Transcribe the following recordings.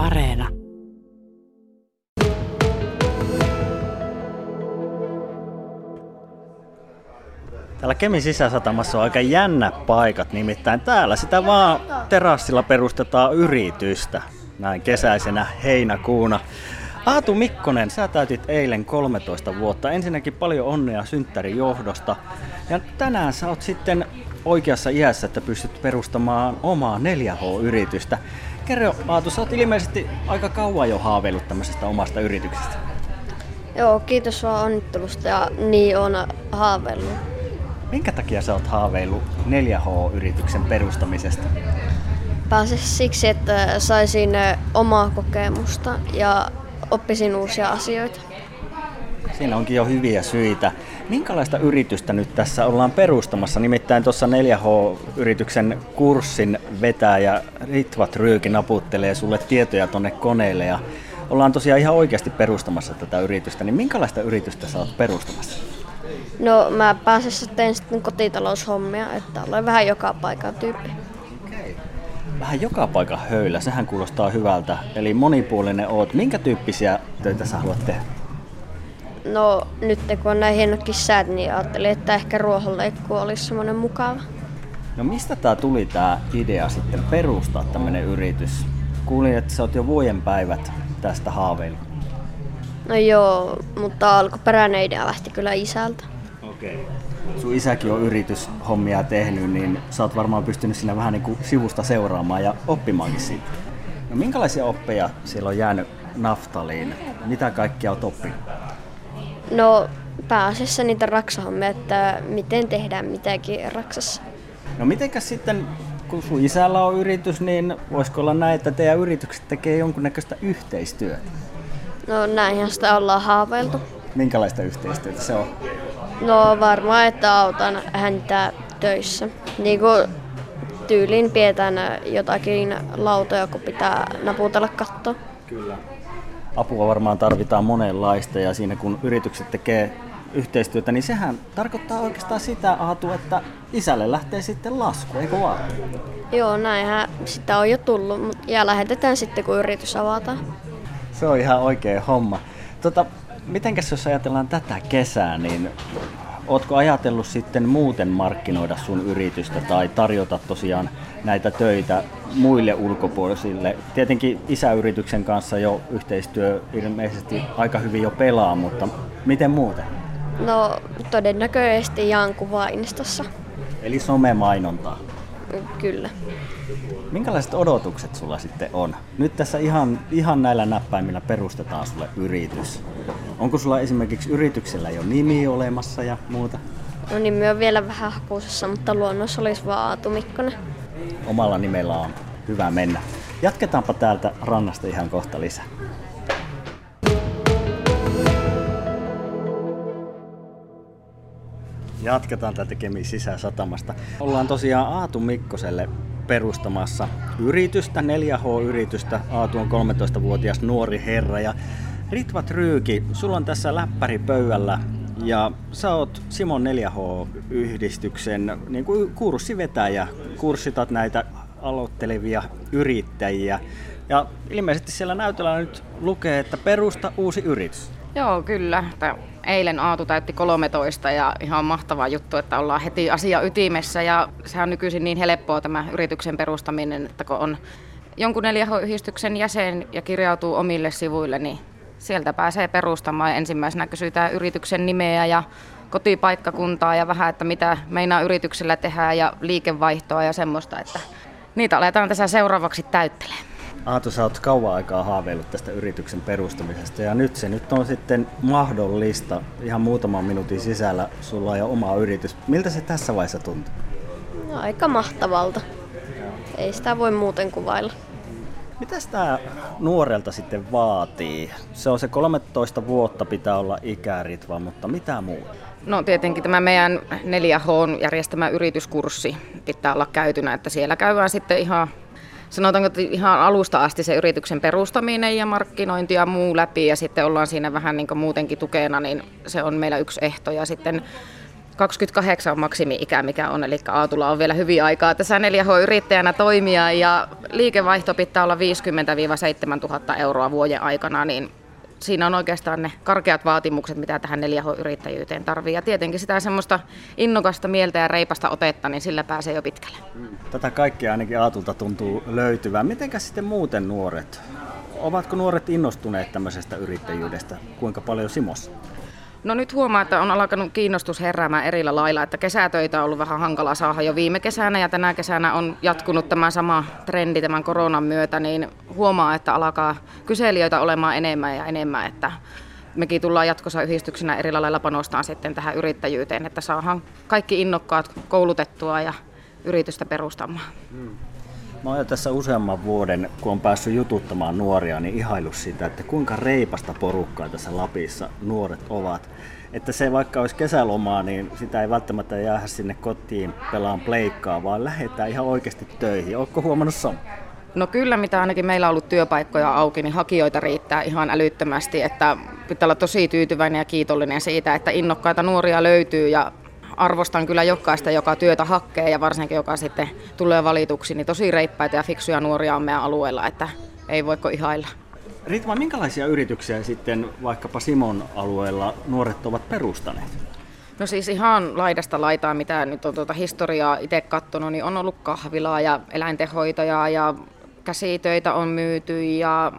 Areena. Täällä Kemin sisäsatamassa on aika jännä paikat, nimittäin täällä sitä vaan terassilla perustetaan yritystä näin kesäisenä heinäkuuna. Aatu Mikkonen, sä täytit eilen 13 vuotta. Ensinnäkin paljon onnea synttärin johdosta. Ja tänään sä oot sitten oikeassa iässä, että pystyt perustamaan omaa 4H-yritystä. Kerro Aatu, sä oot ilmeisesti aika kauan jo haaveillut tämmöisestä omasta yrityksestä. Joo, kiitos vaan onnittelusta ja niin on haaveillut. Minkä takia sä oot haaveillut 4H-yrityksen perustamisesta? Pääse siksi, että saisin omaa kokemusta ja oppisin uusia asioita. Siinä onkin jo hyviä syitä. Minkälaista yritystä nyt tässä ollaan perustamassa? Nimittäin tuossa 4H-yrityksen kurssin vetäjä Ritvat Ryyki naputtelee sulle tietoja tonne koneelle ja ollaan tosiaan ihan oikeasti perustamassa tätä yritystä. Niin minkälaista yritystä sä oot perustamassa? No mä pääsessä teen sitten kotitaloushommia, että olen vähän joka paikan tyyppi. Vähän joka paikan höylä, sehän kuulostaa hyvältä. Eli monipuolinen oot. Minkä tyyppisiä töitä sä haluat tehdä? No nyt kun on näin hienot säät, niin ajattelin, että ehkä ruohonleikku olisi semmoinen mukava. No mistä tää tuli tää idea sitten perustaa tämmönen yritys? Kuulin, että sä oot jo vuoden päivät tästä haaveillut. No joo, mutta alkuperäinen idea lähti kyllä isältä. Okei. Okay. Sun isäkin on yrityshommia tehnyt, niin sä oot varmaan pystynyt siinä vähän niin kuin sivusta seuraamaan ja oppimaankin siitä. No minkälaisia oppeja siellä on jäänyt naftaliin? Mitä kaikkia oot oppinut? No pääasiassa niitä raksahommia, että miten tehdään mitäkin raksassa. No mitenkäs sitten, kun sun isällä on yritys, niin voisiko olla näin, että teidän yritykset tekee jonkunnäköistä yhteistyötä? No näinhän sitä ollaan haaveiltu. Minkälaista yhteistyötä se on? No varmaan, että autan häntä töissä. Niin kuin tyyliin pidetään jotakin lautoja, kun pitää naputella kattoa. Kyllä. Apua varmaan tarvitaan monenlaista ja siinä kun yritykset tekee yhteistyötä, niin sehän tarkoittaa oikeastaan sitä, Aatu, että isälle lähtee sitten lasku, eikö vaan? Joo, näinhän sitä on jo tullut, ja lähetetään sitten, kun yritys avataan. Se on ihan oikea homma. Tota, mitenkäs jos ajatellaan tätä kesää, niin ootko ajatellut sitten muuten markkinoida sun yritystä tai tarjota tosiaan näitä töitä muille ulkopuolisille? Tietenkin isäyrityksen kanssa jo yhteistyö ilmeisesti aika hyvin jo pelaa, mutta miten muuten? No todennäköisesti jaan kuvaa Instassa. Eli somemainontaa? Kyllä. Minkälaiset odotukset sulla sitten on? Nyt tässä ihan, ihan näillä näppäimillä perustetaan sulle yritys. Onko sulla esimerkiksi yrityksellä jo nimi olemassa ja muuta? No nimi on vielä vähän hakuisessa, mutta luonnossa olisi vaan Aatu Mikkonen. Omalla nimellä on hyvä mennä. Jatketaanpa täältä rannasta ihan kohta lisää. Jatketaan tätä Kemin sisäsatamasta. Ollaan tosiaan Aatu Mikkoselle perustamassa yritystä, 4H-yritystä. Aatu on 13-vuotias nuori herra ja Ritva Tryyki, sulla on tässä läppäri pöydällä ja sä oot Simon 4H-yhdistyksen niin kuin kurssivetäjä. Kurssitat näitä aloittelevia yrittäjiä. Ja ilmeisesti siellä näytöllä nyt lukee, että perusta uusi yritys. Joo, kyllä. Eilen Aatu täytti 13 ja ihan mahtava juttu, että ollaan heti asia ytimessä ja sehän on nykyisin niin helppoa tämä yrityksen perustaminen, että kun on jonkun neljäyhdistyksen jäsen ja kirjautuu omille sivuille, niin sieltä pääsee perustamaan. Ensimmäisenä kysytään yrityksen nimeä ja kotipaikkakuntaa ja vähän, että mitä meinaa yrityksellä tehdään ja liikevaihtoa ja semmoista, että niitä aletaan tässä seuraavaksi täyttelemään. Aatu, sä oot kauan aikaa haaveillut tästä yrityksen perustamisesta ja nyt se nyt on sitten mahdollista. Ihan muutaman minuutin sisällä sulla on jo oma yritys. Miltä se tässä vaiheessa tuntuu? No, aika mahtavalta. Ei sitä voi muuten kuvailla. Mitä tämä nuorelta sitten vaatii? Se on se 13 vuotta pitää olla ikäritva, mutta mitä muuta? No tietenkin tämä meidän 4H järjestämä yrityskurssi pitää olla käytynä, että siellä käydään sitten ihan sanotaanko, että ihan alusta asti se yrityksen perustaminen ja markkinointi ja muu läpi ja sitten ollaan siinä vähän niin muutenkin tukena, niin se on meillä yksi ehto. Ja sitten 28 on maksimi-ikä, mikä on, eli Aatulla on vielä hyvin aikaa tässä 4H-yrittäjänä toimia ja liikevaihto pitää olla 50-7 000 euroa vuoden aikana, niin siinä on oikeastaan ne karkeat vaatimukset, mitä tähän 4H-yrittäjyyteen tarvii. Ja tietenkin sitä semmoista innokasta mieltä ja reipasta otetta, niin sillä pääsee jo pitkälle. Tätä kaikkea ainakin Aatulta tuntuu löytyvän. Mitenkäs sitten muuten nuoret? Ovatko nuoret innostuneet tämmöisestä yrittäjyydestä? Kuinka paljon Simossa? No nyt huomaa, että on alkanut kiinnostus heräämään erillä lailla, että kesätöitä on ollut vähän hankala saada jo viime kesänä ja tänä kesänä on jatkunut tämä sama trendi tämän koronan myötä, niin huomaa, että alkaa kyselijöitä olemaan enemmän ja enemmän, että mekin tullaan jatkossa yhdistyksenä eri lailla panostaan sitten tähän yrittäjyyteen, että saadaan kaikki innokkaat koulutettua ja yritystä perustamaan. Hmm. Mä oon tässä useamman vuoden, kun on päässyt jututtamaan nuoria, niin ihailu sitä, että kuinka reipasta porukkaa tässä Lapissa nuoret ovat. Että se vaikka olisi kesälomaa, niin sitä ei välttämättä jäädä sinne kotiin pelaan pleikkaa, vaan lähdetään ihan oikeasti töihin. Oletko huomannut samaa? No kyllä, mitä ainakin meillä on ollut työpaikkoja auki, niin hakijoita riittää ihan älyttömästi, että pitää olla tosi tyytyväinen ja kiitollinen siitä, että innokkaita nuoria löytyy ja arvostan kyllä jokaista, joka työtä hakee ja varsinkin joka sitten tulee valituksi, niin tosi reippaita ja fiksuja nuoria on meidän alueella, että ei voiko ihailla. Ritva, minkälaisia yrityksiä sitten vaikkapa Simon alueella nuoret ovat perustaneet? No siis ihan laidasta laitaa, mitä nyt on tuota historiaa itse katsonut, niin on ollut kahvilaa ja eläintehoitoja ja käsitöitä on myyty ja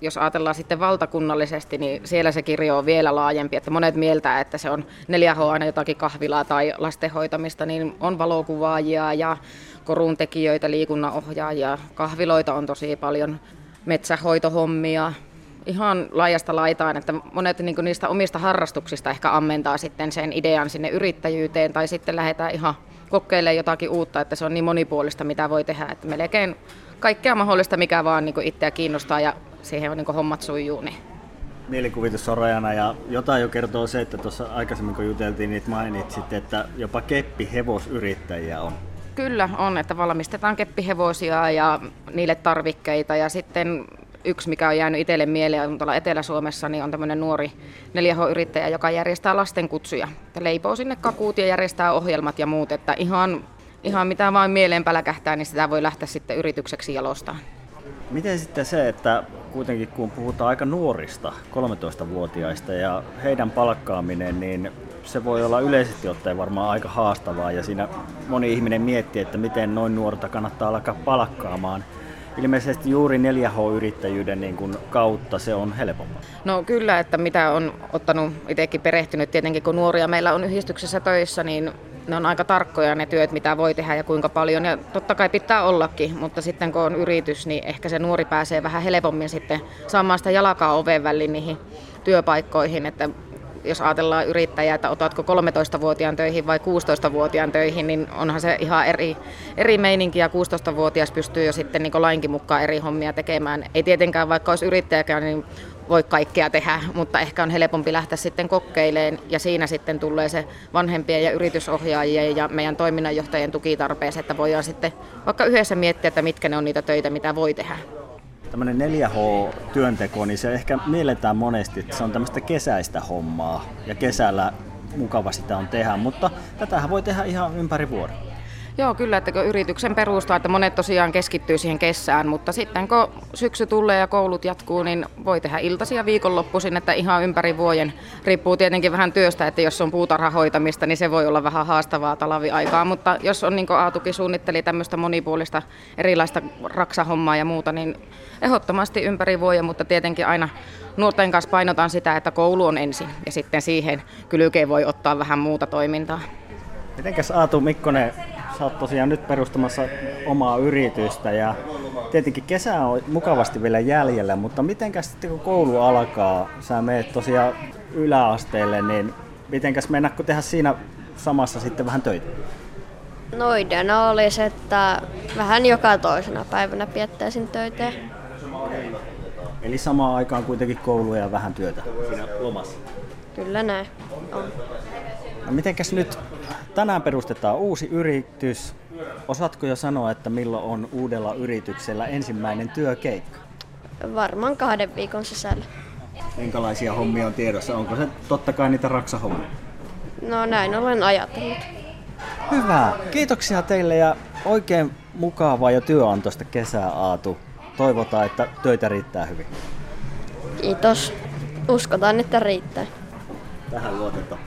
jos ajatellaan sitten valtakunnallisesti, niin siellä se kirjo on vielä laajempi, että monet mieltää, että se on 4H aina jotakin kahvilaa tai lastenhoitamista, niin on valokuvaajia ja koruntekijöitä, liikunnanohjaajia, kahviloita on tosi paljon, metsähoitohommia, ihan laajasta laitaan, että monet niin niistä omista harrastuksista ehkä ammentaa sitten sen idean sinne yrittäjyyteen tai sitten lähdetään ihan kokeilemaan jotakin uutta, että se on niin monipuolista, mitä voi tehdä, että melkein kaikkea mahdollista, mikä vaan niin itseä kiinnostaa. Ja siihen on niin hommat sujuu. Niin. Mielikuvitus on rajana ja jotain jo kertoo se, että tuossa aikaisemmin kun juteltiin, niin mainitsit, että jopa keppi hevosyrittäjiä on. Kyllä on, että valmistetaan keppihevosia ja niille tarvikkeita ja sitten yksi, mikä on jäänyt itselle mieleen on tuolla Etelä-Suomessa, niin on tämmöinen nuori 4H-yrittäjä, joka järjestää lastenkutsuja. Ja leipoo sinne kakuut ja järjestää ohjelmat ja muut, että ihan, ihan mitä vain mieleen päläkähtää, niin sitä voi lähteä sitten yritykseksi jalostamaan. Miten sitten se, että kuitenkin kun puhutaan aika nuorista, 13-vuotiaista ja heidän palkkaaminen, niin se voi olla yleisesti ottaen varmaan aika haastavaa ja siinä moni ihminen miettii, että miten noin nuorta kannattaa alkaa palkkaamaan. Ilmeisesti juuri 4H-yrittäjyyden niin kuin kautta se on helpompaa. No kyllä, että mitä on ottanut itsekin perehtynyt tietenkin, kun nuoria meillä on yhdistyksessä töissä, niin ne on aika tarkkoja ne työt, mitä voi tehdä ja kuinka paljon. Ja totta kai pitää ollakin, mutta sitten kun on yritys, niin ehkä se nuori pääsee vähän helpommin sitten saamaan sitä jalkaa oven väliin niihin työpaikkoihin. Että jos ajatellaan yrittäjää, että otatko 13-vuotiaan töihin vai 16-vuotiaan töihin, niin onhan se ihan eri, eri meininki ja 16-vuotias pystyy jo sitten niin lainkin mukaan eri hommia tekemään. Ei tietenkään vaikka olisi yrittäjäkään, niin voi kaikkea tehdä, mutta ehkä on helpompi lähteä sitten kokeileen ja siinä sitten tulee se vanhempien ja yritysohjaajien ja meidän toiminnanjohtajien tukitarpeeseen, että voidaan sitten vaikka yhdessä miettiä, että mitkä ne on niitä töitä, mitä voi tehdä. Tämmöinen 4H-työnteko, niin se ehkä mielletään monesti, että se on tämmöistä kesäistä hommaa ja kesällä mukava sitä on tehdä, mutta tätähän voi tehdä ihan ympäri vuoden. Joo, kyllä, että kun yrityksen perustaa, että monet tosiaan keskittyy siihen kesään, mutta sitten kun syksy tulee ja koulut jatkuu, niin voi tehdä iltaisia viikonloppuisin, että ihan ympäri vuoden. Riippuu tietenkin vähän työstä, että jos on puutarhahoitamista, niin se voi olla vähän haastavaa talviaikaa, mutta jos on niin kuin Aatukin suunnitteli tämmöistä monipuolista erilaista raksahommaa ja muuta, niin ehdottomasti ympäri vuoden, mutta tietenkin aina nuorten kanssa painotaan sitä, että koulu on ensin ja sitten siihen kylkeen voi ottaa vähän muuta toimintaa. Mitenkäs Aatu Mikkonen sä oot tosiaan nyt perustamassa omaa yritystä ja tietenkin kesä on mukavasti vielä jäljellä, mutta mitenkäs sitten kun koulu alkaa, sä meet tosiaan yläasteelle, niin mitenkäs mennäkö tehdä siinä samassa sitten vähän töitä? No ideana olisi, että vähän joka toisena päivänä piettäisin töitä. Eli samaan aikaan kuitenkin koulu ja vähän työtä siinä lomassa? Kyllä näin on. No mitenkäs nyt Tänään perustetaan uusi yritys. Osaatko jo sanoa, että milloin on uudella yrityksellä ensimmäinen työkeikka? Varmaan kahden viikon sisällä. Minkälaisia hommia on tiedossa? Onko se totta kai niitä raksahommia? No näin olen ajatellut. Hyvä. Kiitoksia teille ja oikein mukavaa ja työantoista kesää Aatu. Toivotaan, että töitä riittää hyvin. Kiitos. Uskotaan, että riittää. Tähän luotetaan.